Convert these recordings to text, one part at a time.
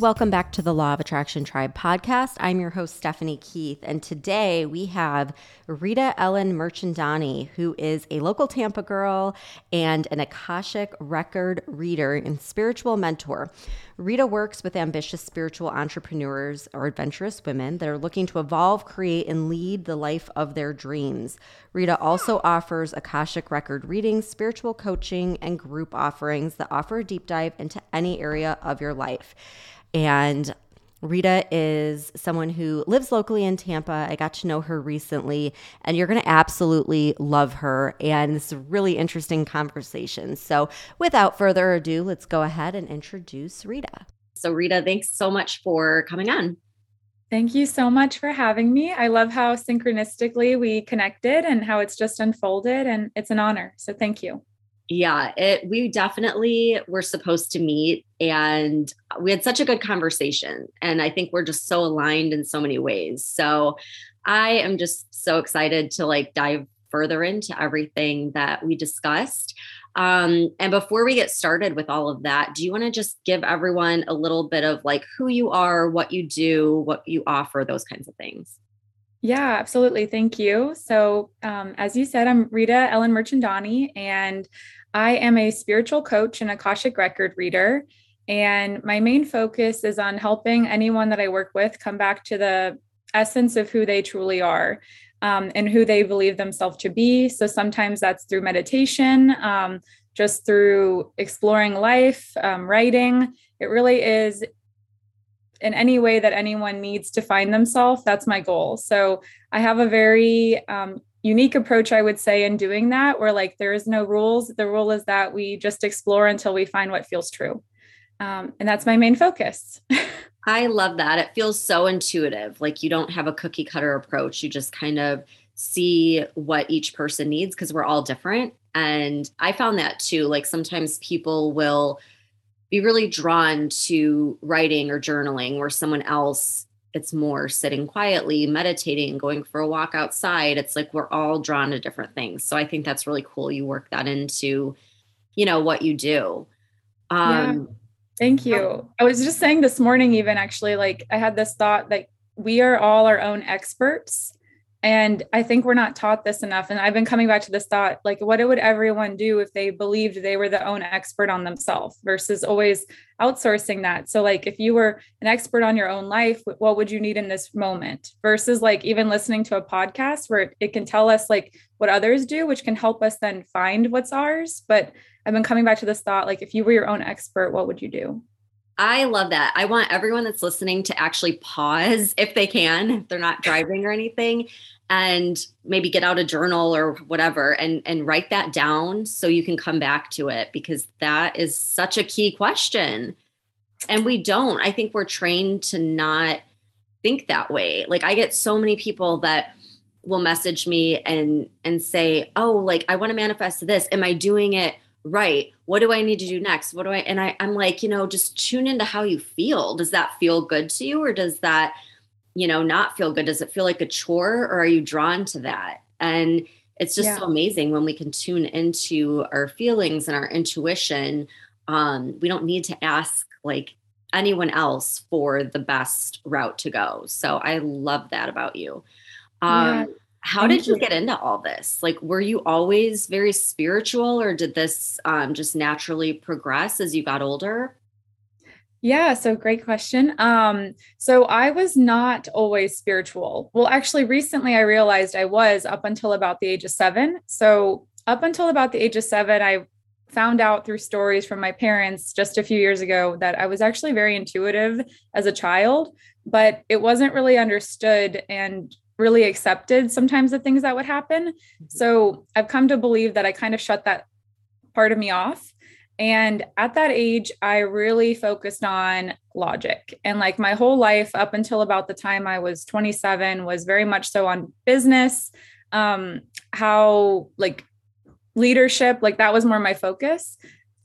Welcome back to the Law of Attraction Tribe podcast. I'm your host, Stephanie Keith, and today we have Rita Ellen Mirchandani, who is a local Tampa girl and an Akashic record reader and spiritual mentor. Rita works with ambitious spiritual entrepreneurs or adventurous women that are looking to evolve, create, and lead the life of their dreams. Rita also offers Akashic record readings, spiritual coaching, and group offerings that offer a deep dive into any area of your life. And Rita is someone who lives locally in Tampa. I got to know her recently, and you're going to absolutely love her. And this is a really interesting conversation. So, without further ado, let's go ahead and introduce Rita. So, Rita, thanks so much for coming on. Thank you so much for having me. I love how synchronistically we connected and how it's just unfolded, and it's an honor. So, thank you. Yeah, it we definitely were supposed to meet and we had such a good conversation and I think we're just so aligned in so many ways. So I am just so excited to like dive further into everything that we discussed. Um, and before we get started with all of that, do you want to just give everyone a little bit of like who you are, what you do, what you offer, those kinds of things? Yeah, absolutely. Thank you. So, um, as you said, I'm Rita Ellen Mirchandani, and I am a spiritual coach and Akashic record reader. And my main focus is on helping anyone that I work with come back to the essence of who they truly are um, and who they believe themselves to be. So sometimes that's through meditation, um, just through exploring life, um, writing. It really is in any way that anyone needs to find themselves. That's my goal. So I have a very um, unique approach i would say in doing that where like there is no rules. The rule is that we just explore until we find what feels true. Um, and that's my main focus. I love that. It feels so intuitive. Like you don't have a cookie cutter approach. You just kind of see what each person needs because we're all different. And i found that too. Like sometimes people will be really drawn to writing or journaling where someone else it's more sitting quietly, meditating, going for a walk outside. It's like we're all drawn to different things. So I think that's really cool. You work that into, you know, what you do. Um, yeah. Thank you. I was just saying this morning, even actually, like I had this thought that we are all our own experts and I think we're not taught this enough. And I've been coming back to this thought like, what would everyone do if they believed they were the own expert on themselves versus always outsourcing that? So, like, if you were an expert on your own life, what would you need in this moment versus like even listening to a podcast where it can tell us like what others do, which can help us then find what's ours. But I've been coming back to this thought like, if you were your own expert, what would you do? I love that. I want everyone that's listening to actually pause if they can, if they're not driving or anything, and maybe get out a journal or whatever and and write that down so you can come back to it because that is such a key question. And we don't. I think we're trained to not think that way. Like I get so many people that will message me and and say, "Oh, like I want to manifest this. Am I doing it right what do i need to do next? What do i and I, i'm like you know just tune into how you feel. Does that feel good to you or does that you know not feel good? Does it feel like a chore or are you drawn to that? And it's just yeah. so amazing when we can tune into our feelings and our intuition. Um, we don't need to ask like anyone else for the best route to go. So i love that about you. Um, yeah. How did you get into all this? Like, were you always very spiritual, or did this um, just naturally progress as you got older? Yeah, so great question. Um, so I was not always spiritual. Well, actually, recently I realized I was up until about the age of seven. So, up until about the age of seven, I found out through stories from my parents just a few years ago that I was actually very intuitive as a child, but it wasn't really understood and really accepted sometimes the things that would happen. Mm-hmm. So I've come to believe that I kind of shut that part of me off. And at that age, I really focused on logic. And like my whole life up until about the time I was 27 was very much so on business, um, how like leadership, like that was more my focus.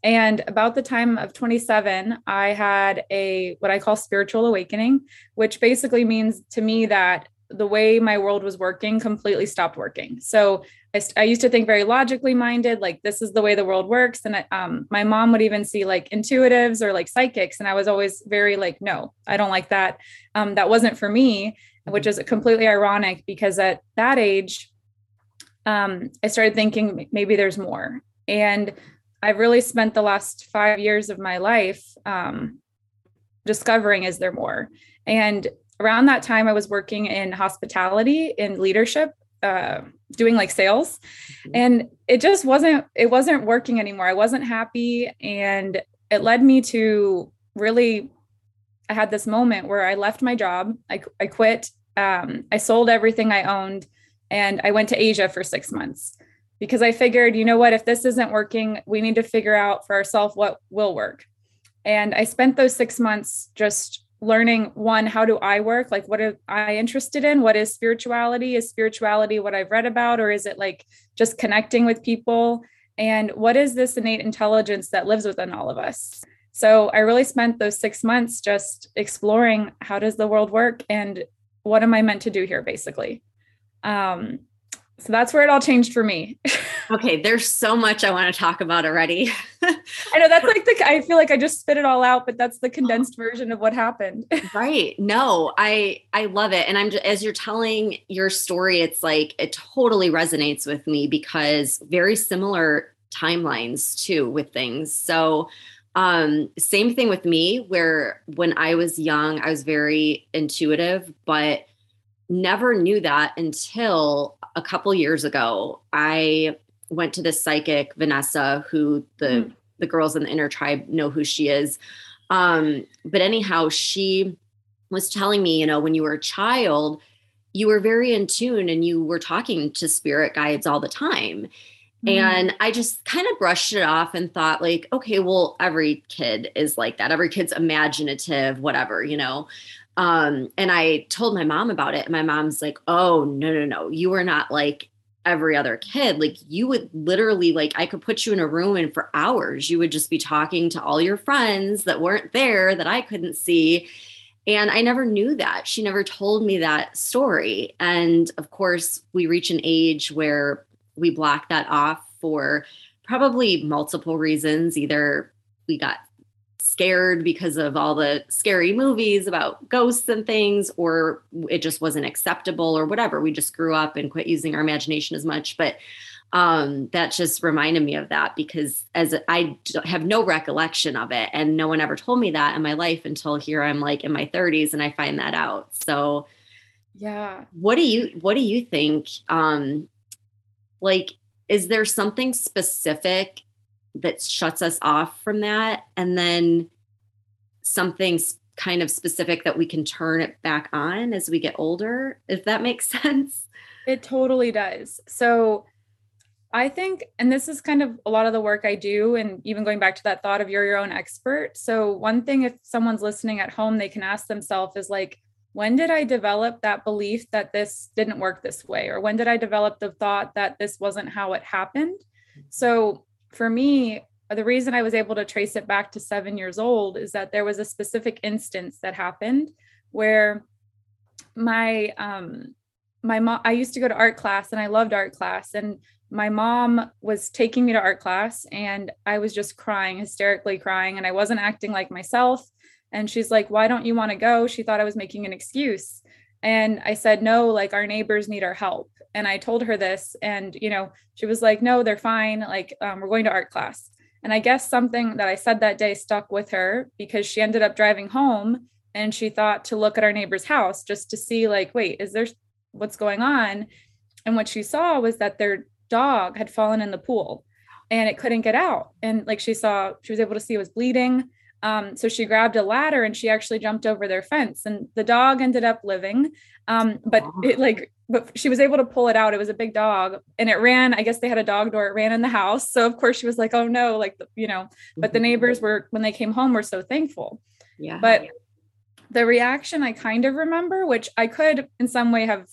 And about the time of 27, I had a what I call spiritual awakening, which basically means to me that the way my world was working completely stopped working. So I, I used to think very logically minded, like this is the way the world works. And I, um, my mom would even see like intuitives or like psychics. And I was always very like, no, I don't like that. Um, that wasn't for me, which is completely ironic because at that age, um, I started thinking maybe there's more. And I've really spent the last five years of my life um, discovering is there more. And around that time, I was working in hospitality in leadership, uh, doing like sales, mm-hmm. and it just wasn't it wasn't working anymore. I wasn't happy, and it led me to really. I had this moment where I left my job. I I quit. Um, I sold everything I owned and I went to Asia for six months because I figured, you know what, if this isn't working, we need to figure out for ourselves what will work. And I spent those six months just learning one, how do I work? Like, what am I interested in? What is spirituality? Is spirituality what I've read about, or is it like just connecting with people? And what is this innate intelligence that lives within all of us? So I really spent those six months just exploring how does the world work and what am I meant to do here, basically. Um, so that's where it all changed for me. okay, there's so much I want to talk about already. I know that's like the I feel like I just spit it all out, but that's the condensed version of what happened. right. No, I I love it and I'm just, as you're telling your story it's like it totally resonates with me because very similar timelines too with things. So um same thing with me where when I was young I was very intuitive, but never knew that until a couple years ago. I went to this psychic, Vanessa, who the mm. the girls in the inner tribe know who she is. Um, but anyhow, she was telling me, you know, when you were a child, you were very in tune and you were talking to spirit guides all the time. Mm. And I just kind of brushed it off and thought, like, okay, well, every kid is like that. Every kid's imaginative, whatever, you know. Um, and I told my mom about it, and my mom's like, "Oh no, no, no! You were not like every other kid. Like you would literally like I could put you in a room, and for hours you would just be talking to all your friends that weren't there that I couldn't see." And I never knew that. She never told me that story. And of course, we reach an age where we block that off for probably multiple reasons. Either we got scared because of all the scary movies about ghosts and things, or it just wasn't acceptable or whatever. We just grew up and quit using our imagination as much. But um, that just reminded me of that because as I have no recollection of it, and no one ever told me that in my life until here I'm like in my 30s and I find that out. So, yeah. What do you What do you think? Um, like, is there something specific that shuts us off from that. And then something kind of specific that we can turn it back on as we get older if that makes sense. It totally does. So i think and this is kind of a lot of the work i do and even going back to that thought of you're your own expert. So one thing if someone's listening at home they can ask themselves is like when did i develop that belief that this didn't work this way? Or when did i develop the thought that this wasn't how it happened? So for me, the reason I was able to trace it back to seven years old is that there was a specific instance that happened where my um my mom I used to go to art class and I loved art class and my mom was taking me to art class and I was just crying hysterically crying and I wasn't acting like myself. And she's like why don't you want to go? She thought I was making an excuse. And I said no like our neighbors need our help and I told her this, and you know, she was like, "No, they're fine. Like, um, we're going to art class." And I guess something that I said that day stuck with her because she ended up driving home and she thought to look at our neighbor's house just to see, like, wait, is there what's going on? And what she saw was that their dog had fallen in the pool. and it couldn't get out. And like she saw, she was able to see it was bleeding. Um, so she grabbed a ladder and she actually jumped over their fence and the dog ended up living. Um, but it like, but she was able to pull it out. It was a big dog and it ran, I guess they had a dog door, it ran in the house. So of course she was like, oh no, like, you know, but the neighbors were, when they came home, were so thankful. Yeah. But the reaction I kind of remember, which I could in some way have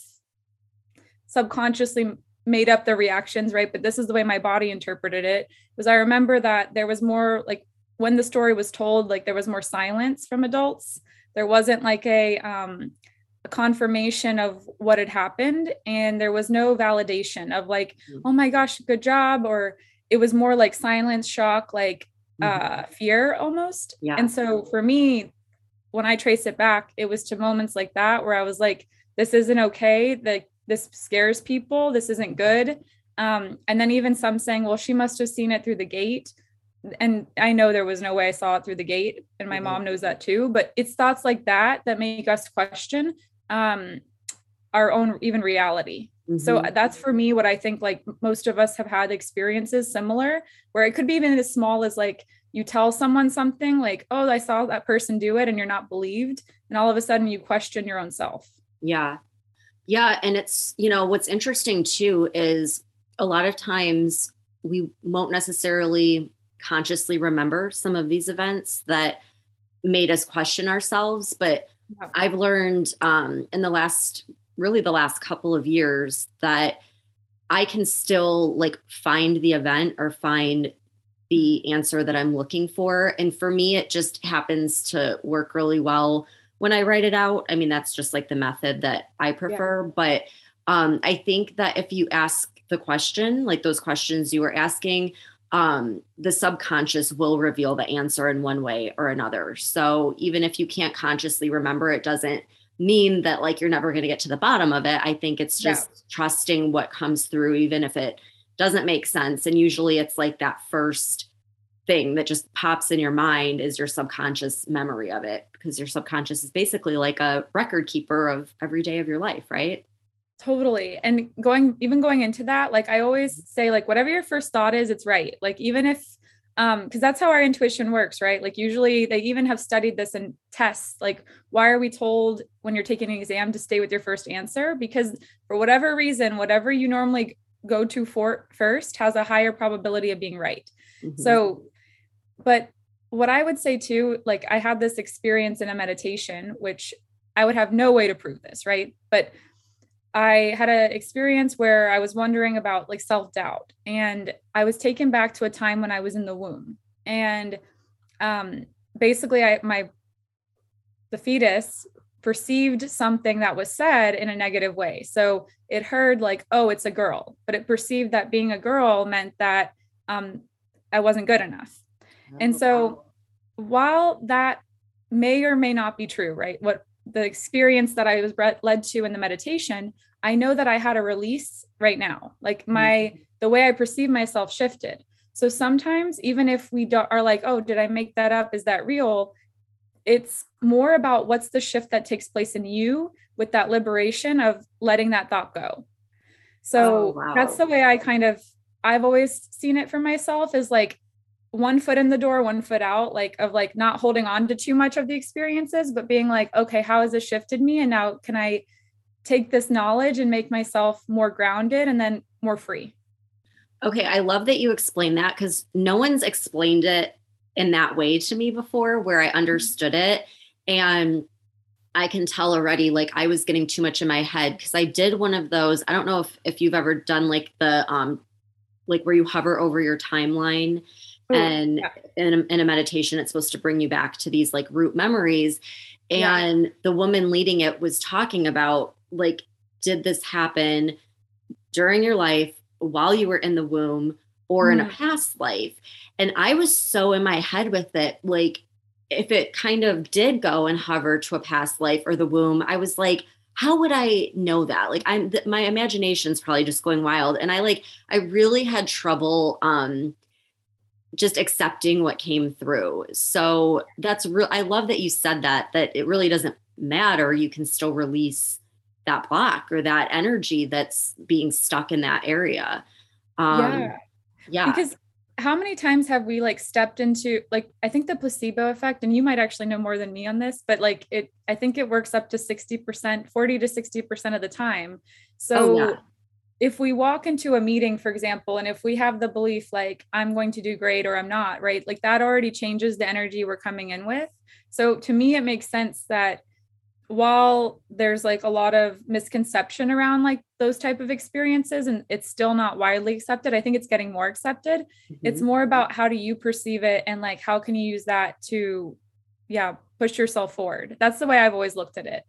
subconsciously made up the reactions, right? But this is the way my body interpreted it. Was I remember that there was more like when the story was told, like there was more silence from adults. There wasn't like a um a confirmation of what had happened and there was no validation of like mm-hmm. oh my gosh good job or it was more like silence shock like mm-hmm. uh fear almost. Yeah. And so for me when i trace it back it was to moments like that where i was like this isn't okay. That this scares people. This isn't good. Um, and then even some saying well she must have seen it through the gate. And i know there was no way i saw it through the gate and my mm-hmm. mom knows that too but it's thoughts like that that make us question um, our own even reality mm-hmm. so that's for me what i think like most of us have had experiences similar where it could be even as small as like you tell someone something like oh i saw that person do it and you're not believed and all of a sudden you question your own self yeah yeah. And it's, you know, what's interesting too is a lot of times we won't necessarily consciously remember some of these events that made us question ourselves. But. I've learned um, in the last, really the last couple of years that I can still like find the event or find the answer that I'm looking for. And for me, it just happens to work really well when I write it out. I mean, that's just like the method that I prefer. Yeah. But um, I think that if you ask the question, like those questions you were asking, um, the subconscious will reveal the answer in one way or another. So even if you can't consciously remember, it doesn't mean that like you're never going to get to the bottom of it. I think it's just trusting what comes through, even if it doesn't make sense. And usually it's like that first thing that just pops in your mind is your subconscious memory of it because your subconscious is basically like a record keeper of every day of your life right totally. And going even going into that like i always say like whatever your first thought is it's right. Like even if um because that's how our intuition works right? Like usually they even have studied this in tests like why are we told when you're taking an exam to stay with your first answer? Because for whatever reason whatever you normally go to for first has a higher probability of being right. Mm-hmm. so but what I would say too, like I had this experience in a meditation, which I would have no way to prove this, right? But I had an experience where I was wondering about like self doubt, and I was taken back to a time when I was in the womb, and um, basically, I my the fetus perceived something that was said in a negative way. So it heard like, "Oh, it's a girl," but it perceived that being a girl meant that um, I wasn't good enough, and so while that may or may not be true, right? What the experience that I was led to in the meditation, I know that I had a release right now. Like my mm-hmm. the way I perceive myself shifted. So sometimes even if we do, are like, "Oh, did I make that up? Is that real?" It's more about what's the shift that takes place in you with that liberation of letting that thought go. So oh, wow. that's the way I kind of I've always seen it for myself is like one foot in the door, one foot out, like of like not holding on to too much of the experiences, but being like, okay, how has this shifted me? And now can I take this knowledge and make myself more grounded and then more free? Okay, I love that you explained that because no one's explained it in that way to me before where I mm-hmm. understood it. And I can tell already like I was getting too much in my head because I did one of those. I don't know if if you've ever done like the um like where you hover over your timeline and yeah. in, a, in a meditation it's supposed to bring you back to these like root memories and yeah. the woman leading it was talking about like did this happen during your life while you were in the womb or mm. in a mm. past life and i was so in my head with it like if it kind of did go and hover to a past life or the womb i was like how would i know that like i'm th- my imagination's probably just going wild and i like i really had trouble um just accepting what came through. So that's real. I love that you said that, that it really doesn't matter. You can still release that block or that energy that's being stuck in that area. Um, yeah. Yeah. Because how many times have we like stepped into like I think the placebo effect, and you might actually know more than me on this, but like it, I think it works up to 60%, 40 to 60% of the time. So oh, yeah. If we walk into a meeting, for example, and if we have the belief like I'm going to do great or I'm not, right? Like that already changes the energy we're coming in with. So to me, it makes sense that while there's like a lot of misconception around like those type of experiences and it's still not widely accepted i think it's getting more accepted mm-hmm. it's more about how do you perceive it and like how can you use that to yeah push yourself forward that's the way i've always looked at it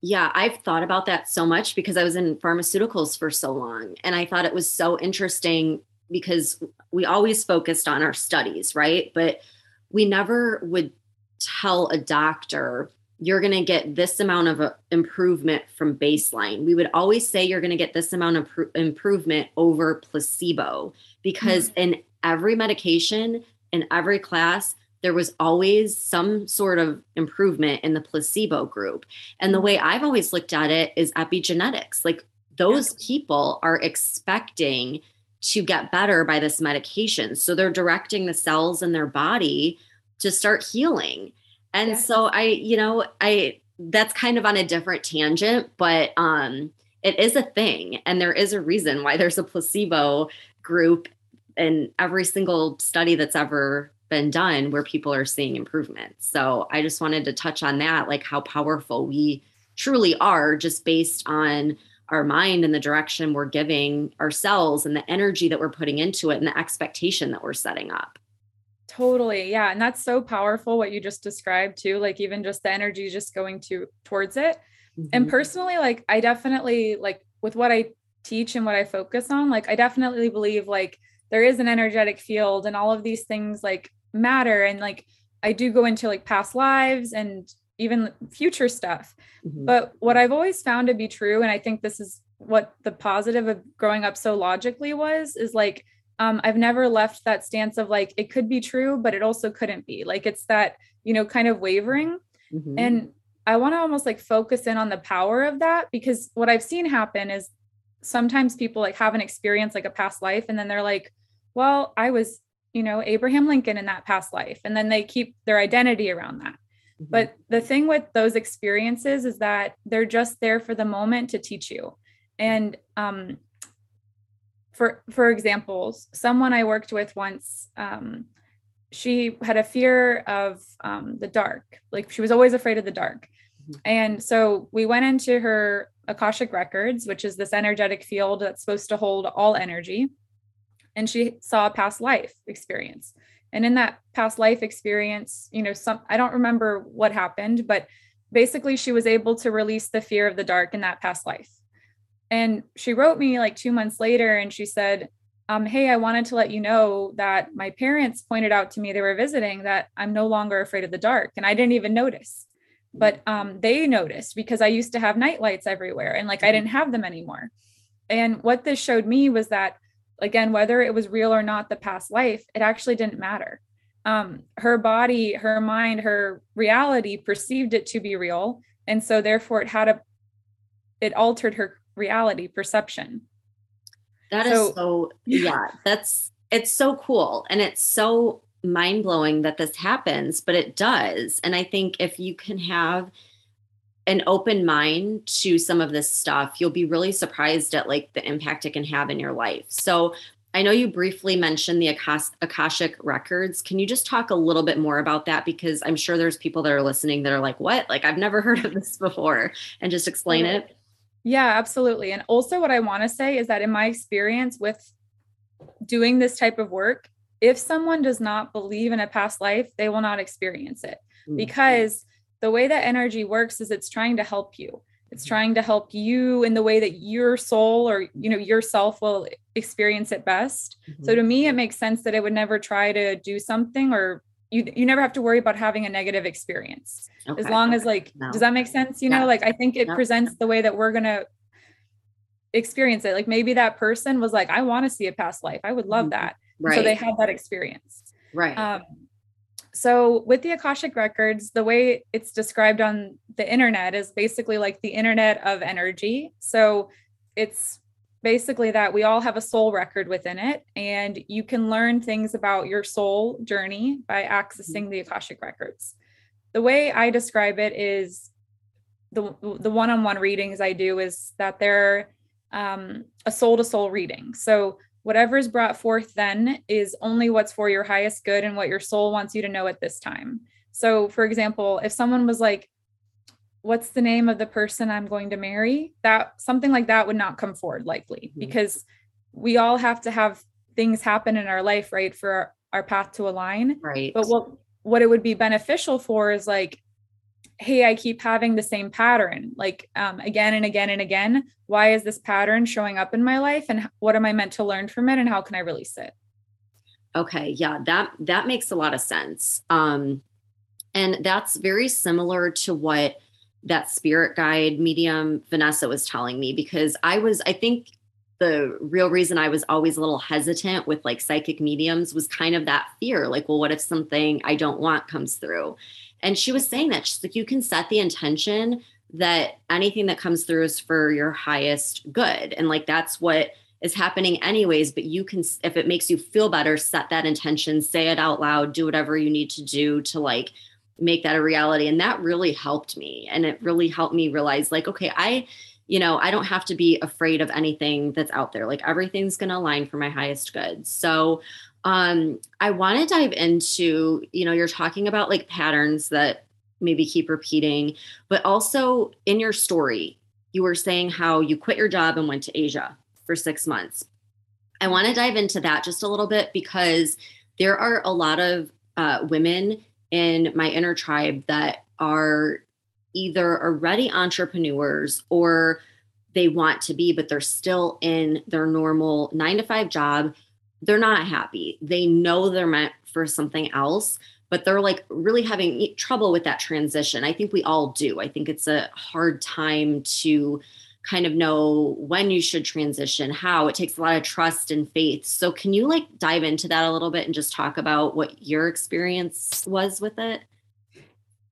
yeah i've thought about that so much because i was in pharmaceuticals for so long and i thought it was so interesting because we always focused on our studies right but we never would tell a doctor you're going to get this amount of uh, improvement from baseline. We would always say you're going to get this amount of pr- improvement over placebo because mm-hmm. in every medication, in every class, there was always some sort of improvement in the placebo group. And the mm-hmm. way I've always looked at it is epigenetics. Like those people are expecting to get better by this medication. So they're directing the cells in their body to start healing. And yes. so I, you know, I that's kind of on a different tangent, but um it is a thing and there is a reason why there's a placebo group in every single study that's ever been done where people are seeing improvement. So I just wanted to touch on that like how powerful we truly are just based on our mind and the direction we're giving ourselves and the energy that we're putting into it and the expectation that we're setting up. Totally. Yeah. And that's so powerful what you just described too. Like even just the energy just going to towards it. Mm-hmm. And personally, like I definitely like with what I teach and what I focus on, like I definitely believe like there is an energetic field and all of these things like matter. And like I do go into like past lives and even future stuff. Mm-hmm. But what I've always found to be true, and I think this is what the positive of growing up so logically was, is like um, I've never left that stance of like it could be true, but it also couldn't be. Like it's that, you know, kind of wavering. Mm-hmm. And I want to almost like focus in on the power of that because what I've seen happen is sometimes people like have an experience like a past life and then they're like, well, I was, you know, Abraham Lincoln in that past life. And then they keep their identity around that. Mm-hmm. But the thing with those experiences is that they're just there for the moment to teach you. And um, for for examples someone i worked with once um, she had a fear of um, the dark like she was always afraid of the dark mm-hmm. and so we went into her akashic records which is this energetic field that's supposed to hold all energy and she saw a past life experience and in that past life experience you know some i don't remember what happened but basically she was able to release the fear of the dark in that past life and she wrote me like two months later and she said, um, Hey, I wanted to let you know that my parents pointed out to me they were visiting that I'm no longer afraid of the dark. And I didn't even notice. But um, they noticed because I used to have night lights everywhere and like I didn't have them anymore. And what this showed me was that, again, whether it was real or not, the past life, it actually didn't matter. Um, her body, her mind, her reality perceived it to be real. And so therefore it had a, it altered her reality perception. That so, is so, yeah, that's, it's so cool. And it's so mind blowing that this happens, but it does. And I think if you can have an open mind to some of this stuff, you'll be really surprised at like the impact it can have in your life. So I know you briefly mentioned the Akashic records. Can you just talk a little bit more about that? Because I'm sure there's people that are listening that are like, what? Like, I've never heard of this before. And just explain it. Yeah, absolutely. And also, what I want to say is that in my experience with doing this type of work, if someone does not believe in a past life, they will not experience it mm-hmm. because the way that energy works is it's trying to help you. It's mm-hmm. trying to help you in the way that your soul or you know yourself will experience it best. Mm-hmm. So to me it makes sense that it would never try to do something or you you never have to worry about having a negative experience okay. as long as like no. does that make sense you know like i think it presents the way that we're going to experience it like maybe that person was like i want to see a past life i would love mm-hmm. that right. so they had that experience right um, so with the akashic records the way it's described on the internet is basically like the internet of energy so it's basically that we all have a soul record within it, and you can learn things about your soul journey by accessing the Akashic records. The way I describe it is the the one-on-one readings I do is that they're um, a soul-to-soul reading. So whatever is brought forth then is only what's for your highest good and what your soul wants you to know at this time. So, for example, if someone was like, what's the name of the person I'm going to marry? That something like that would not come forward likely mm-hmm. because we all have to have things happen in our life, right, for our, our path to align. Right. But what what it would be beneficial for is like, hey, I keep having the same pattern, like um, again and again and again. Why is this pattern showing up in my life, and what am I meant to learn from it, and how can I release it? Okay, yeah, that that makes a lot of sense. Um, and that's very similar to what that spirit guide medium Vanessa was telling me because I was, I think the real reason I was always a little hesitant with like psychic mediums was kind of that fear like, well, what if something I don't want comes through? And she was saying that she's like, you can set the intention that anything that comes through is for your highest good. And like, that's what is happening anyways. But you can, if it makes you feel better, set that intention, say it out loud, do whatever you need to do to like make that a reality and that really helped me and it really helped me realize like okay i you know i don't have to be afraid of anything that's out there like everything's going to align for my highest good so um i want to dive into you know you're talking about like patterns that maybe keep repeating but also in your story you were saying how you quit your job and went to asia for 6 months i want to dive into that just a little bit because there are a lot of uh, women in my inner tribe that are either already entrepreneurs or they want to be, but they're still in their normal nine to five job. They're not happy. They know they're meant for something else, but they're like really having trouble with that transition. I think we all do. I think it's a hard time to kind of know when you should transition, how it takes a lot of trust and faith. So, can you like dive into that a little bit and just talk about what your experience was with it?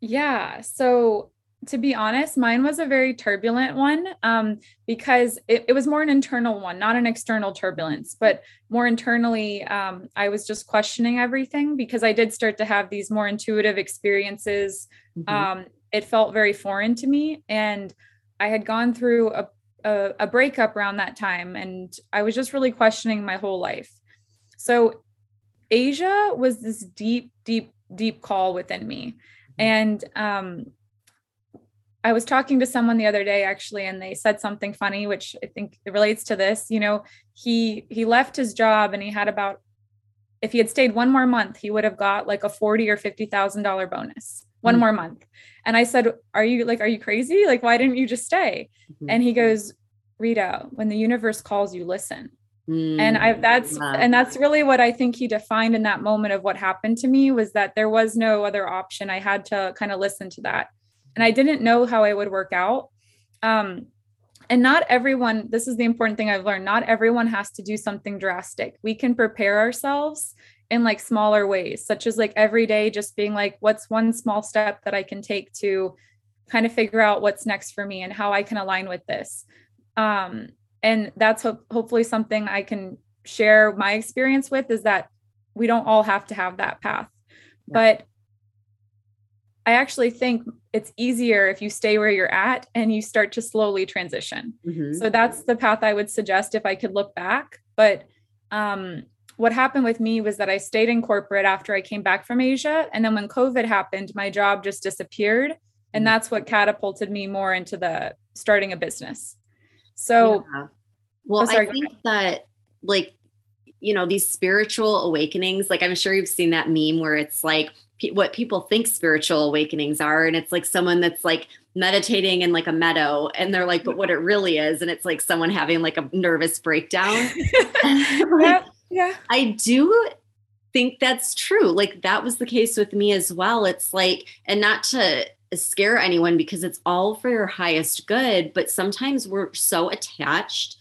Yeah. So, to be honest, mine was a very turbulent one um, because it, it, was more an internal one, not an external turbulence, but more internally. Um, I was just questioning everything because I did start to have these more intuitive experiences. Mm-hmm. Um, it felt very foreign to me. And I had gone through a, a, a breakup around that time and I was just really questioning my whole life. So Asia was this deep, deep, deep call within me. Mm-hmm. And um, I was talking to someone the other day actually, and they said something funny, which I think relates to this. You know, he he left his job and he had about if he had stayed one more month, he would have got like a forty or fifty thousand dollar bonus one mm-hmm. more month. And I said, Are you like, are you crazy? Like, why didn't you just stay? Mm-hmm. And he goes, Rita, when the universe calls you, listen. Mm-hmm. And I that's and that's really what I think he defined in that moment of what happened to me was that there was no other option. I had to kind of listen to that. And I didn't know how it would work out. Um, and not everyone, this is the important thing I've learned, not everyone has to do something drastic. We can prepare ourselves in like smaller ways, such as like every day just being like, what's one small step that I can take to kind of figure out what's next for me and how I can align with this. Um, and that's ho- hopefully something I can share my experience with is that we don't all have to have that path. Yeah. But I actually think it's easier if you stay where you're at and you start to slowly transition. Mm-hmm. So that's the path I would suggest if I could look back. But um, what happened with me was that I stayed in corporate after I came back from Asia. And then when COVID happened, my job just disappeared. And mm-hmm. that's what catapulted me more into the starting a business. So, yeah. well, oh, I think that like, you know, these spiritual awakenings, like I'm sure you've seen that meme where it's like pe- what people think spiritual awakenings are. And it's like someone that's like meditating in like a meadow and they're like, but what it really is. And it's like someone having like a nervous breakdown. like, yeah. I do think that's true. Like that was the case with me as well. It's like, and not to scare anyone because it's all for your highest good, but sometimes we're so attached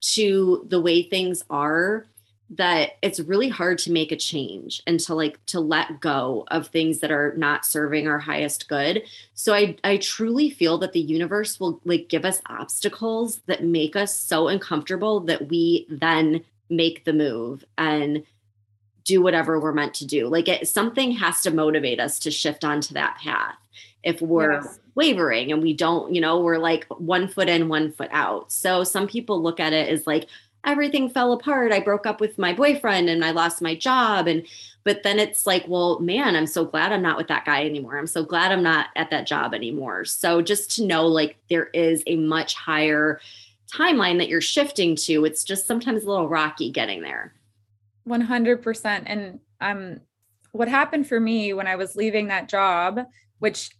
to the way things are that it's really hard to make a change and to like to let go of things that are not serving our highest good. So i i truly feel that the universe will like give us obstacles that make us so uncomfortable that we then make the move and do whatever we're meant to do. Like it, something has to motivate us to shift onto that path. If we're yes. wavering and we don't you know we're like one foot in one foot out. So some people look at it as like everything fell apart. I broke up with my boyfriend and I lost my job. And, but then it's like, well, man, I'm so glad I'm not with that guy anymore. I'm so glad I'm not at that job anymore. So just to know like there is a much higher timeline that you're shifting to, it's just sometimes a little rocky getting there. 100%. And um, what happened for me when I was leaving that job, which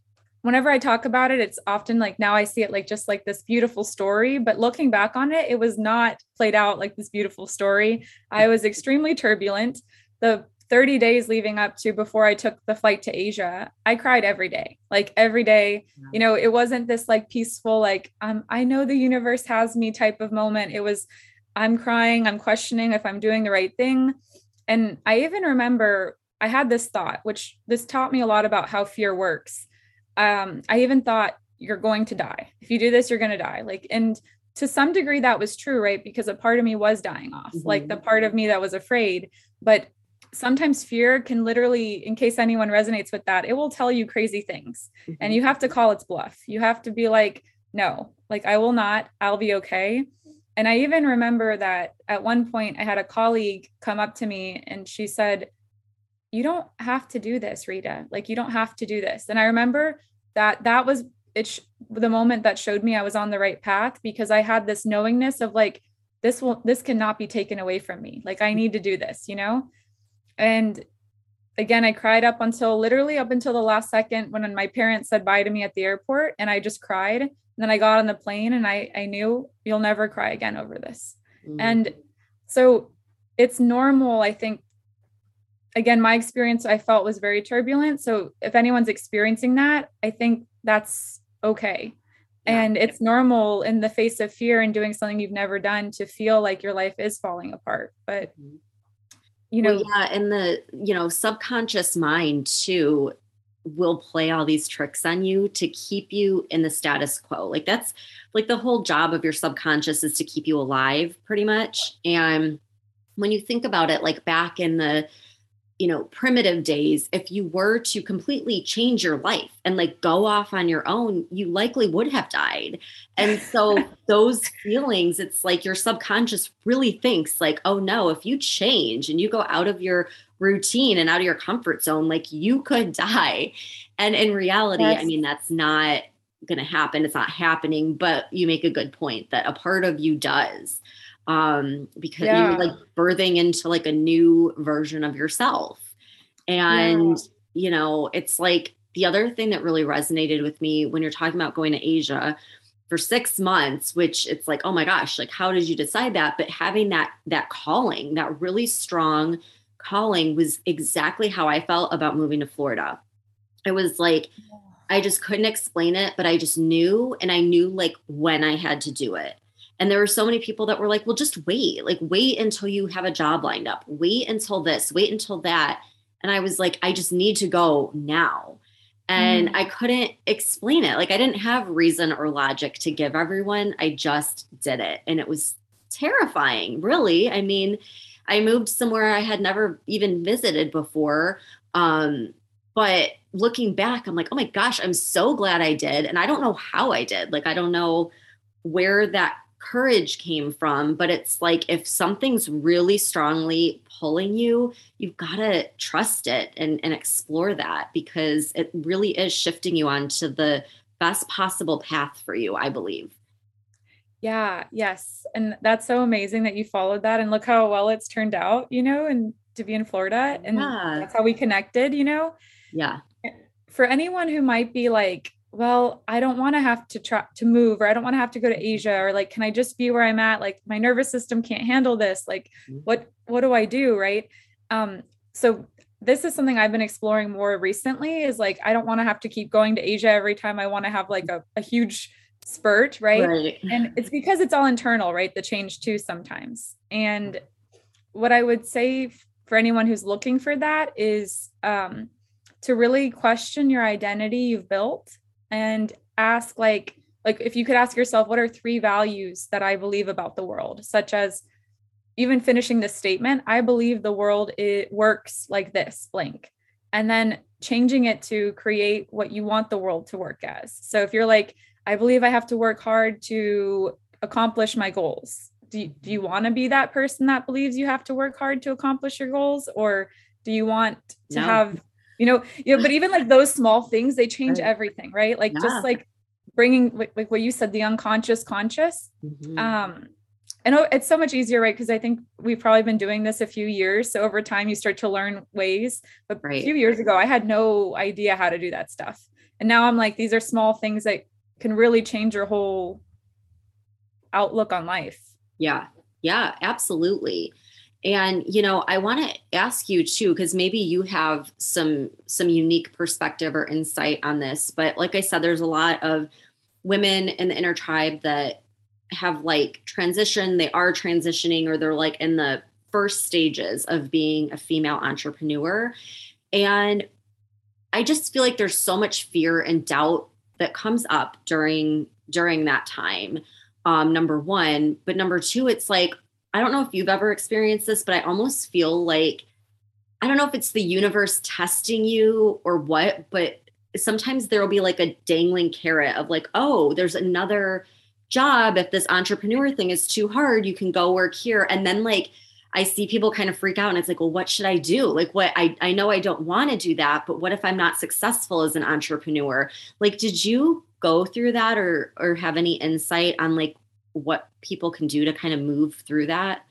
whenever I talk about it, it's often like now I see it like just like this beautiful story. But looking back on it, it was not played out like this beautiful story. I was extremely turbulent. The 30 days leading up to before I took the flight to Asia, I cried every day, like every day. You know, it wasn't this like peaceful, like, um, I know the universe has me type of moment. It was, I'm crying, I'm questioning if I'm doing the right thing. And I even remember I had this thought, which this taught me a lot about how fear works um, I even thought you're going to die. If you do this, you're going to die. Like, and to some degree that was true, right? Because a part of me was dying off, mm-hmm. like the part of me that was afraid. But sometimes fear can literally, in case anyone resonates with that, it will tell you crazy things. Mm-hmm. And you have to call its bluff. You have to be like, no, like I will not, I'll be okay. And I even remember that at one point I had a colleague come up to me and she said, you don't have to do this, Rita. Like you don't have to do this. And I remember that that was it sh- the moment that showed me I was on the right path because I had this knowingness of like this will this cannot be taken away from me. Like I need to do this, you know? And again, I cried up until literally up until the last second when my parents said bye to me at the airport and I just cried. And then I got on the plane and I I knew you'll never cry again over this. Mm. And so it's normal, I think, again, my experience I felt was very turbulent. So if anyone's experiencing that, I think that's okay. Yeah. And it's normal in the face of fear and doing something you've never done to feel like your life is falling apart. But mm-hmm. you know, well, yeah, and the you know, subconscious mind too will play all these tricks on you to keep you in the status quo. Like that's like the whole job of your subconscious is to keep you alive pretty much. And when you think about it, like back in the you know primitive days if you were to completely change your life and like go off on your own you likely would have died. And so those feelings it's like your subconscious really thinks like oh no if you change and you go out of your routine and out of your comfort zone like you could die. And in reality yes. i mean that's not going to happen. It's not happening but you make a good point that a part of you does um because yeah. you're like birthing into like a new version of yourself. And yeah. you know it's like the other thing that really resonated with me when you're talking about going to asia for six months which it's like oh my gosh like how did you decide that? But having that that calling that really strong calling was exactly how i felt about moving to florida. It was like i just couldn't explain it but i just knew and i knew like when i had to do it and there were so many people that were like, well, just wait, like, wait until you have a job lined up, wait until this, wait until that. And I was like, I just need to go now. And mm. I couldn't explain it. Like, I didn't have reason or logic to give everyone. I just did it. And it was terrifying, really. I mean, I moved somewhere I had never even visited before. Um, but looking back, I'm like, oh my gosh, I'm so glad I did. And I don't know how I did. Like, I don't know where that courage came from but it's like if something's really strongly pulling you you've got to trust it and, and explore that because it really is shifting you onto the best possible path for you i believe. Yeah yes. And that's so amazing that you followed that and look how well it's turned out you know and to be in florida and yeah. that's how we connected you know? Yeah. For anyone who might be like well, I don't want to have to try to move or I don't want to have to go to Asia or like, can I just be where I'm at? Like my nervous system can't handle this. Like mm-hmm. what, what do I do? Right. Um, so this is something I've been exploring more recently is like, I don't want to have to keep going to Asia every time I want to have like a, a huge spurt. Right? right. And it's because it's all internal, right? The change too sometimes. And what I would say for anyone who's looking for that is um, to really question your identity you've built and ask like like if you could ask yourself what are three values that i believe about the world? Such as even finishing this statement i believe the world it works like this blank. And then changing it to create what you want the world to work as. So if you're like i believe i have to work hard to accomplish my goals do you, do you want to be that person that believes you have to work hard to accomplish your goals? Or do you want to no. have you know you know but even like those small things they change right. everything right like yeah. just like bringing like what you said the unconscious conscious mm-hmm. um and it's so much easier right because i think we've probably been doing this a few years so over time you start to learn ways but right. a few years ago i had no idea how to do that stuff and now i'm like these are small things that can really change your whole outlook on life yeah yeah absolutely and you know i want to ask you too because maybe you have some some unique perspective or insight on this but like i said there's a lot of women in the inner tribe that have like transitioned, they are transitioning, or they're like in the first stages of being a female entrepreneur. And I just feel like there's so much fear and doubt that comes up during during that time. Um, number one, but number two, it's like I don't know if you've ever experienced this, but I almost feel like I don't know if it's the universe testing you or what, but sometimes there will be like a dangling carrot of like, oh, there's another job. If this entrepreneur thing is too hard, you can go work here. And then like I see people kind of freak out and it's like, well, what should I do? Like what I, I know I don't want to do that, but what if I'm not successful as an entrepreneur? Like, did you go through that or or have any insight on like what people can do to kind of move through that?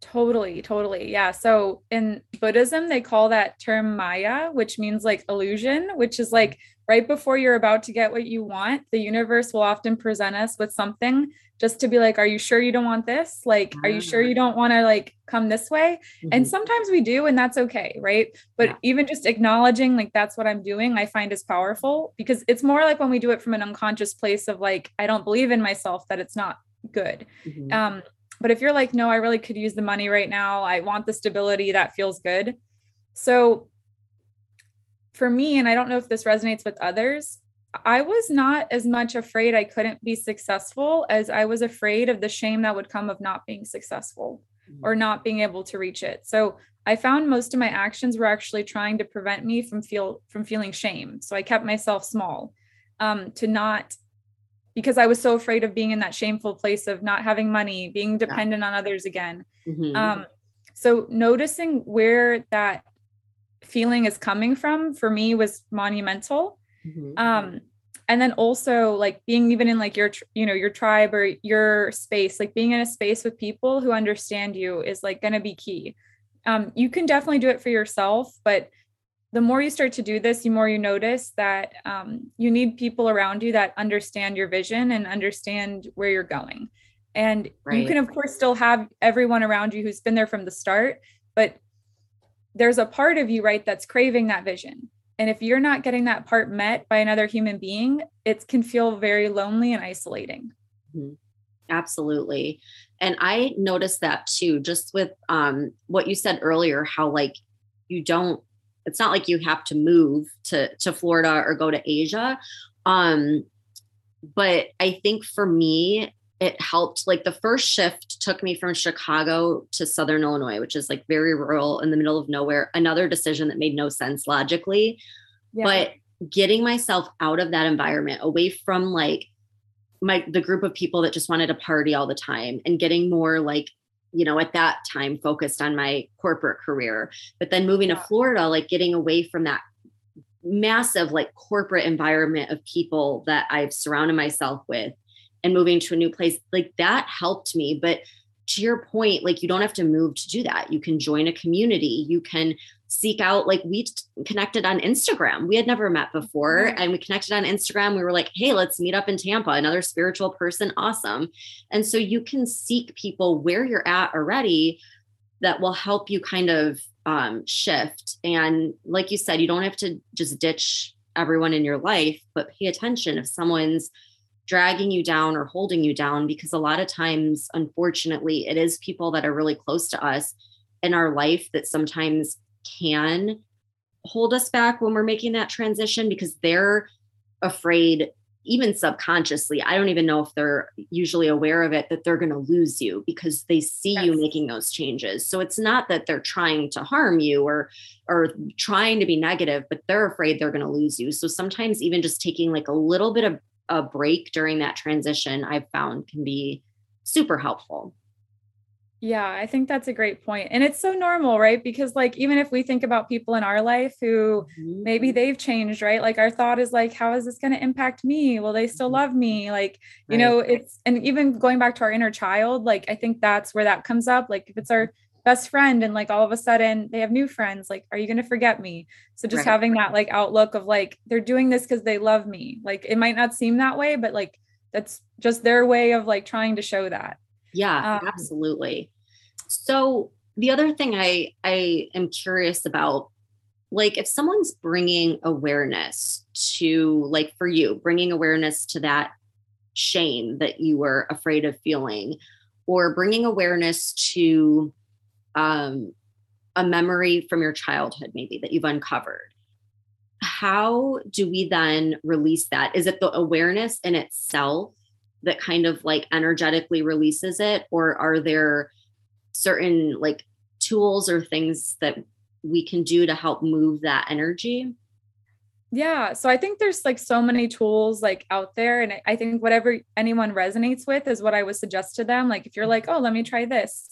Totally, totally. Yeah. So in Buddhism, they call that term Maya, which means like illusion, which is like right before you're about to get what you want, the universe will often present us with something just to be like, are you sure you don't want this? Like, are you sure you don't want to like come this way? Mm-hmm. And sometimes we do, and that's okay. Right. But yeah. even just acknowledging like that's what I'm doing, I find is powerful because it's more like when we do it from an unconscious place of like, I don't believe in myself that it's not good. Mm-hmm. Um, but if you're like, no, I really could use the money right now, I want the stability, that feels good. So for me, and I don't know if this resonates with others, I was not as much afraid I couldn't be successful as I was afraid of the shame that would come of not being successful mm-hmm. or not being able to reach it. So I found most of my actions were actually trying to prevent me from feel from feeling shame. So I kept myself small um, to not because I was so afraid of being in that shameful place of not having money, being dependent yeah. on others again. Mm-hmm. Um, so noticing where that feeling is coming from for me was monumental. Mm-hmm. Um, and then also like being even in like your you know your tribe or your space like being in a space with people who understand you is like going to be key um, you can definitely do it for yourself but the more you start to do this, the more you notice that um, you need people around you that understand your vision and understand where you're going. And right. you can, of course, still have everyone around you who's been there from the start, but there's a part of you, right, that's craving that vision. And if you're not getting that part met by another human being, it can feel very lonely and isolating. Mm-hmm. Absolutely. And I noticed that too, just with um, what you said earlier, how like you don't it's not like you have to move to to Florida or go to Asia. Um, but I think for me, it helped. Like the first shift took me from Chicago to Southern Illinois, which is like very rural in the middle of nowhere. Another decision that made no sense logically. Yeah. But getting myself out of that environment, away from like my the group of people that just wanted to party all the time and getting more like you know, at that time focused on my corporate career. But then moving yeah. to Florida, like getting away from that massive like corporate environment of people that I've surrounded myself with and moving to a new place, like that helped me. But to your point, like you don't have to move to do that. You can join a community. You can seek out like we connected on Instagram. We had never met before mm-hmm. and we connected on Instagram. We were like, "Hey, let's meet up in Tampa. Another spiritual person, awesome." And so you can seek people where you're at already that will help you kind of um, shift. And like you said, you don't have to just ditch everyone in your life, but pay attention if someone's dragging you down or holding you down because a lot of times unfortunately it is people that are really close to us in our life that sometimes can hold us back when we're making that transition because they're afraid even subconsciously i don't even know if they're usually aware of it that they're going to lose you because they see yes. you making those changes so it's not that they're trying to harm you or or trying to be negative but they're afraid they're going to lose you so sometimes even just taking like a little bit of a break during that transition i've found can be super helpful yeah, I think that's a great point. And it's so normal, right? Because like even if we think about people in our life who mm-hmm. maybe they've changed, right? Like our thought is like how is this going to impact me? Will they still mm-hmm. love me? Like, you right. know, it's and even going back to our inner child, like I think that's where that comes up. Like if it's our best friend and like all of a sudden they have new friends, like are you going to forget me? So just right. having that like outlook of like they're doing this cuz they love me. Like it might not seem that way, but like that's just their way of like trying to show that. Yeah, um, absolutely. So the other thing I I am curious about like if someone's bringing awareness to like for you bringing awareness to that shame that you were afraid of feeling or bringing awareness to um, a memory from your childhood maybe that you've uncovered how do we then release that is it the awareness in itself that kind of like energetically releases it or are there certain like tools or things that we can do to help move that energy? Yeah. So I think there's like so many tools like out there. And I think whatever anyone resonates with is what I would suggest to them. Like if you're like, oh, let me try this.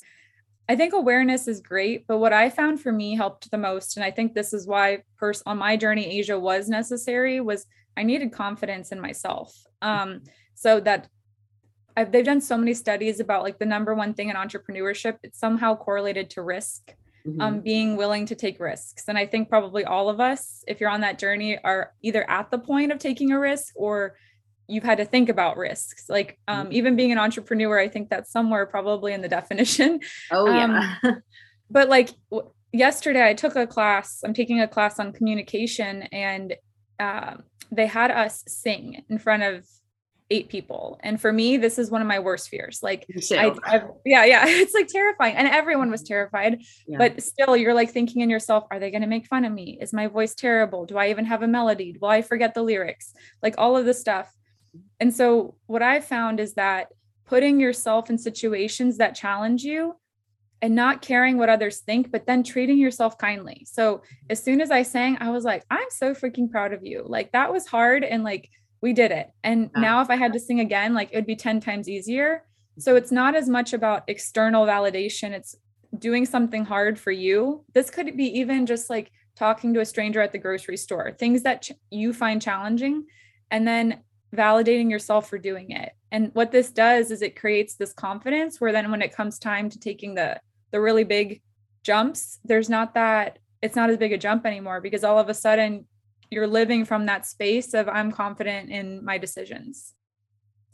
I think awareness is great, but what I found for me helped the most, and I think this is why pers- on my journey Asia was necessary, was I needed confidence in myself. Um, so that I've, they've done so many studies about like the number one thing in entrepreneurship it's somehow correlated to risk mm-hmm. um, being willing to take risks and i think probably all of us if you're on that journey are either at the point of taking a risk or you've had to think about risks like um, mm-hmm. even being an entrepreneur i think that's somewhere probably in the definition oh yeah um, but like w- yesterday i took a class i'm taking a class on communication and uh, they had us sing in front of eight people. And for me, this is one of my worst fears. Like, I, yeah, yeah, it's like terrifying. And everyone was terrified, yeah. but still, you're like thinking in yourself, are they going to make fun of me? Is my voice terrible? Do I even have a melody? Will I forget the lyrics? Like all of this stuff. And so, what I've found is that putting yourself in situations that challenge you and not caring what others think, but then treating yourself kindly. So, as soon as I sang, I was like, I'm so freaking proud of you. Like, that was hard. And like, we did it. And now if I had to sing again, like it would be 10 times easier. So it's not as much about external validation, it's doing something hard for you. This could be even just like talking to a stranger at the grocery store, things that ch- you find challenging, and then validating yourself for doing it. And what this does is it creates this confidence where then when it comes time to taking the the really big jumps, there's not that it's not as big a jump anymore because all of a sudden you're living from that space of I'm confident in my decisions.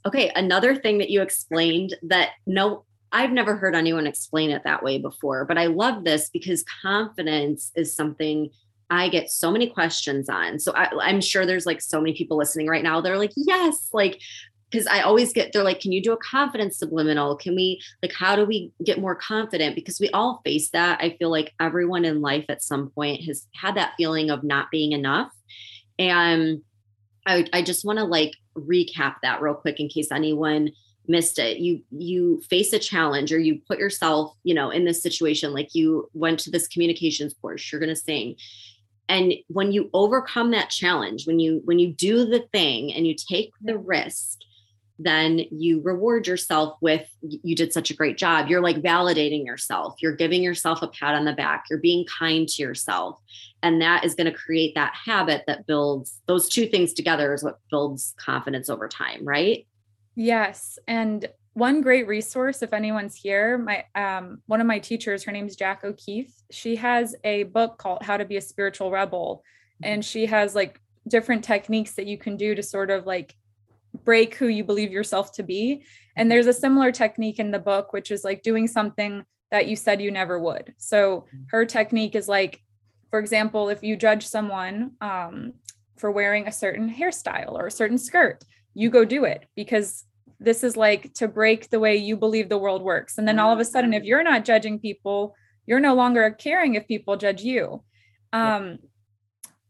Okay, another thing that you explained that no I've never heard anyone explain it that way before, but I love this because confidence is something I get so many questions on. So I, am sure there's like so many people listening right now. They're like, yes, like because I always get they're like, can you do a confidence subliminal? Can we like how do we get more confident? Because we all face that. I feel like everyone in life at some point has had that feeling of not being enough. And I, I just want to like recap that real quick in case anyone missed it you you face a challenge or you put yourself you know in this situation like you went to this communications course you're going to sing and when you overcome that challenge when you when you do the thing and you take the risk then you reward yourself with you did such a great job. You're like validating yourself. You're giving yourself a pat on the back. You're being kind to yourself. And that is going to create that habit that builds those two things together is what builds confidence over time right? Yes. And one great resource if anyone's here my um, one of my teachers her name's jack o'keefe she has a book called how to be a spiritual rebel and mm-hmm. she has like different techniques that you can do to sort of like break who you believe yourself to be. And there's a similar technique in the book, which is like doing something that you said you never would. So her technique is like, for example, if you judge someone um, for wearing a certain hairstyle or a certain skirt, you go do it because this is like to break the way you believe the world works. And then all of a sudden, if you're not judging people, you're no longer caring if people judge you. Um.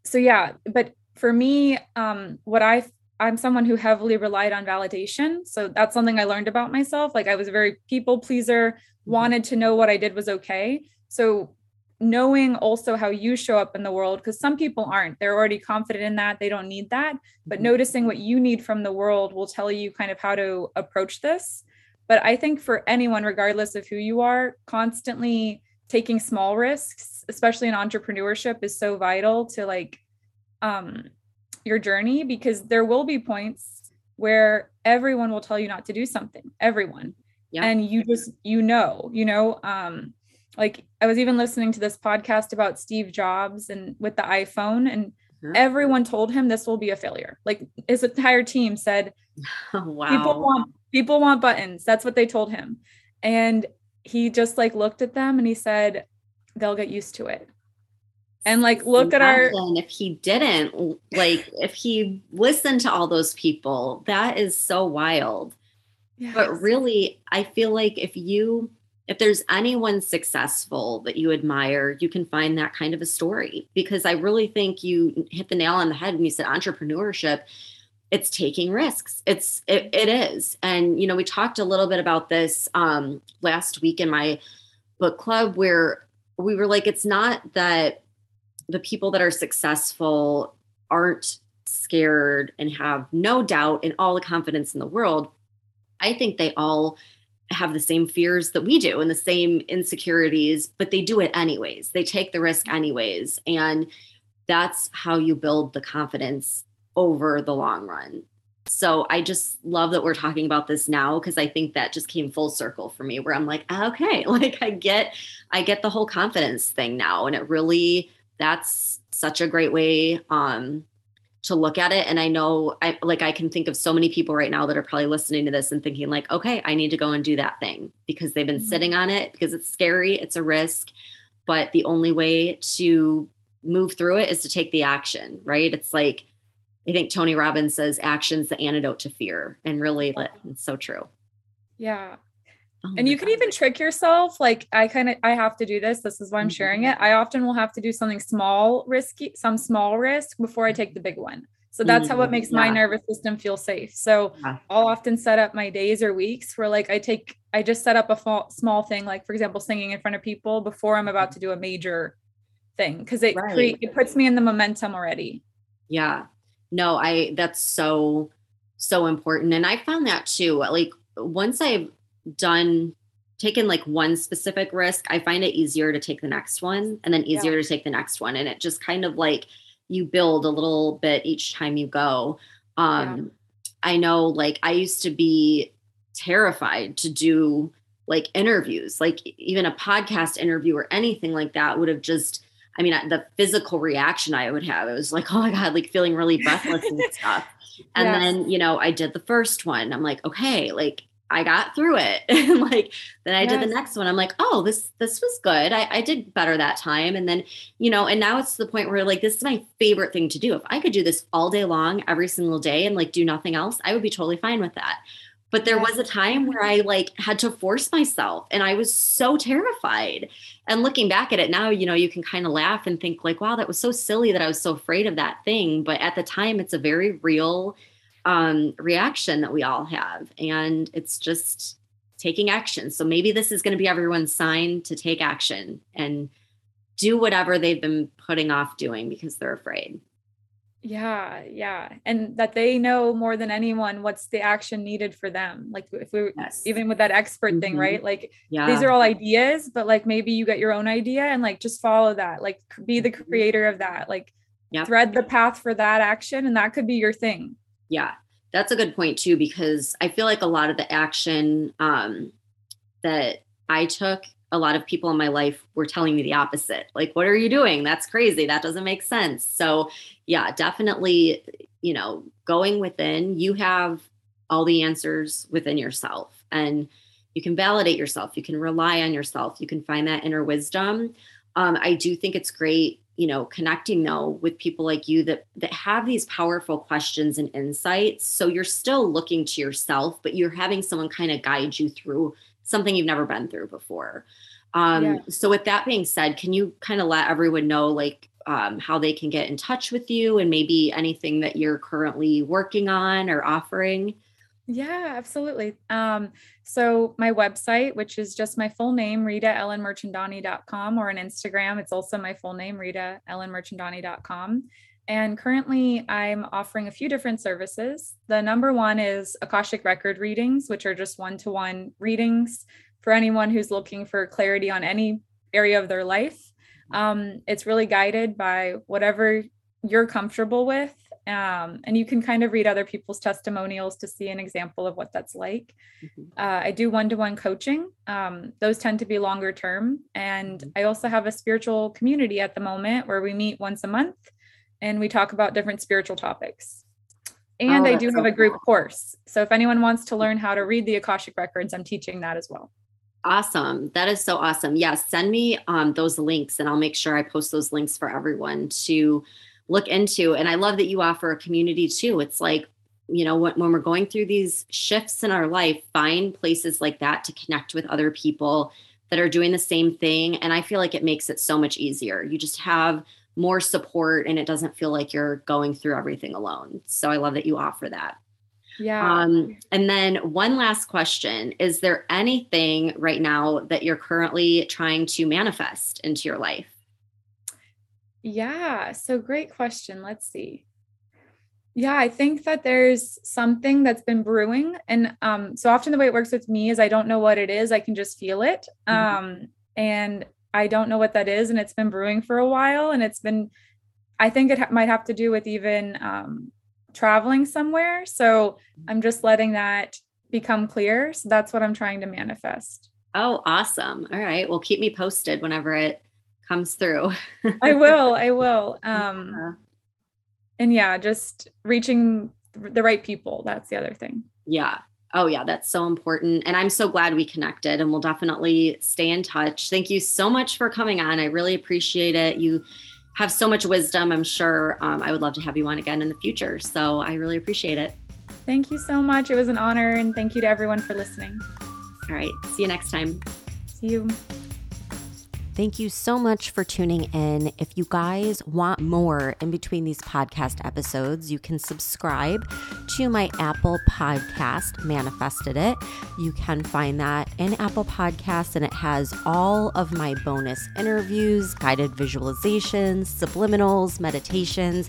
So yeah, but for me, um, what I I'm someone who heavily relied on validation. So that's something I learned about myself. Like I was a very people pleaser, mm-hmm. wanted to know what I did was okay. So knowing also how you show up in the world because some people aren't. They're already confident in that. They don't need that. But mm-hmm. noticing what you need from the world will tell you kind of how to approach this. But i think for anyone regardless of who you are constantly taking small risks especially in entrepreneurship is so vital to like um your journey because there will be points where everyone will tell you not to do something. Everyone. Yeah. and you just you know you know um like I was even listening to this podcast about Steve Jobs and with the iPhone and mm-hmm. everyone told him this will be a failure. Like his entire team said wow. people want people want buttons. That's what they told him. And he just like looked at them and he said they'll get used to it. And like look Imagine at our if he didn't like if he listened to all those people, that is so wild. Yes. But really, I feel like if you if there's anyone successful that you admire, you can find that kind of a story because I really think you hit the nail on the head when you said entrepreneurship. It's taking risks. It's it, it is, and you know we talked a little bit about this um, last week in my book club where we were like, it's not that the people that are successful aren't scared and have no doubt and all the confidence in the world. I think they all have the same fears that we do and the same insecurities, but they do it anyways. They take the risk anyways. And that's how you build the confidence over the long run. So I just love that we're talking about this now because I think that just came full circle for me where I'm like, okay, like I get I get the whole confidence thing now and it really that's such a great way um to look at it. And i know i like i can think of so many people right now that are probably listening to this and thinking like okay i need to go and do that thing because they've been mm-hmm. sitting on it because it's scary it's a risk. But the only way to move through it is to take the action right? It's like i think tony robbins says action's the antidote to fear. And really it's so true. Yeah Oh and you God. can even trick yourself. Like I kind of I have to do this. This is why I'm mm-hmm. sharing it. I often will have to do something small, risky, some small risk before I take the big one. So that's mm-hmm. how it makes yeah. my nervous system feel safe. So yeah. I'll often set up my days or weeks where like I take I just set up a fa- small thing, like for example, singing in front of people before I'm about to do a major thing because it right. it puts me in the momentum already. Yeah. No, I that's so so important. And I found that too. Like once I've done taken like one specific risk, I find it easier to take the next one and then easier yeah. to take the next one. And it just kind of like you build a little bit each time you go. Um, yeah. I know like I used to be terrified to do like interviews, like even a podcast interview or anything like that would have just, I mean, the physical reaction I would have, it was like, oh my God, like feeling really breathless and stuff. And yes. then, you know, I did the first one. I'm like, okay, like I got through it. and like then I yes. did the next one. I'm like, oh, this this was good. I, I did better that time. And then, you know, and now it's to the point where like this is my favorite thing to do. If I could do this all day long, every single day, and like do nothing else, I would be totally fine with that. But there was a time where I like had to force myself and I was so terrified. And looking back at it now, you know, you can kind of laugh and think like, wow, that was so silly that I was so afraid of that thing. But at the time, it's a very real um, reaction that we all have. And it's just taking action. So maybe this is going to be everyone's sign to take action and do whatever they've been putting off doing because they're afraid. Yeah, yeah. And that they know more than anyone what's the action needed for them. Like if we yes. even with that expert mm-hmm. thing, right? Like yeah. these are all ideas, but like maybe you get your own idea and like just follow that. Like be the mm-hmm. creator of that. Like yep. thread the path for that action and that could be your thing. Yeah, that's a good point too, because I feel like a lot of the action um, that I took, a lot of people in my life were telling me the opposite. Like, what are you doing? That's crazy. That doesn't make sense. So, yeah, definitely, you know, going within, you have all the answers within yourself and you can validate yourself. You can rely on yourself. You can find that inner wisdom. Um, I do think it's great you know connecting though with people like you that that have these powerful questions and insights so you're still looking to yourself but you're having someone kind of guide you through something you've never been through before Um, yeah. So, with that being said, can you kind of let everyone know, like, um, how they can get in touch with you and maybe anything that you're currently working on or offering? Yeah, absolutely. Um, so my website, which is just my full name, ritaellenmerchandani.com, or on Instagram, it's also my full name, ritaellenmerchandani.com. And currently, I'm offering a few different services. The number one is Akashic Record readings, which are just one to one readings for anyone who's looking for clarity on any area of their life. Um, it's really guided by whatever you're comfortable with. Um, and you can kind of read other people's testimonials to see an example of what that's like. Mm-hmm. Uh, I do one to one coaching, um, those tend to be longer term. And mm-hmm. I also have a spiritual community at the moment where we meet once a month and we talk about different spiritual topics. And oh, I do have a group cool. course. So if anyone wants to learn how to read the Akashic records, I'm teaching that as well. Awesome. That is so awesome. Yes, yeah, send me um, those links and I'll make sure I post those links for everyone to look into. And I love that you offer a community too. It's like, you know, when, when we're going through these shifts in our life, find places like that to connect with other people that are doing the same thing. And I feel like it makes it so much easier. You just have more support and it doesn't feel like you're going through everything alone. So I love that you offer that. Yeah. Um, and then one last question Is there anything right now that you're currently trying to manifest into your life? Yeah. So great question. Let's see. Yeah, I think that there's something that's been brewing. And um, so often the way it works with me is I don't know what it is, I can just feel it. Mm-hmm. Um, and I don't know what that is. And it's been brewing for a while. And it's been, I think it ha- might have to do with even um, traveling somewhere. So I'm just letting that become clear. So that's what I'm trying to manifest. Oh, awesome. All right. Well, keep me posted whenever it comes through. I will. I will. Um, yeah. And yeah, just reaching the right people. That's the other thing. Yeah. Oh, yeah, that's so important. And I'm so glad we connected and we'll definitely stay in touch. Thank you so much for coming on. I really appreciate it. You have so much wisdom. I'm sure um, I would love to have you on again in the future. So I really appreciate it. Thank you so much. It was an honor. And thank you to everyone for listening. All right. See you next time. See you. Thank you so much for tuning in. If you guys want more in between these podcast episodes, you can subscribe to my Apple Podcast, Manifested It. You can find that in Apple Podcasts, and it has all of my bonus interviews, guided visualizations, subliminals, meditations,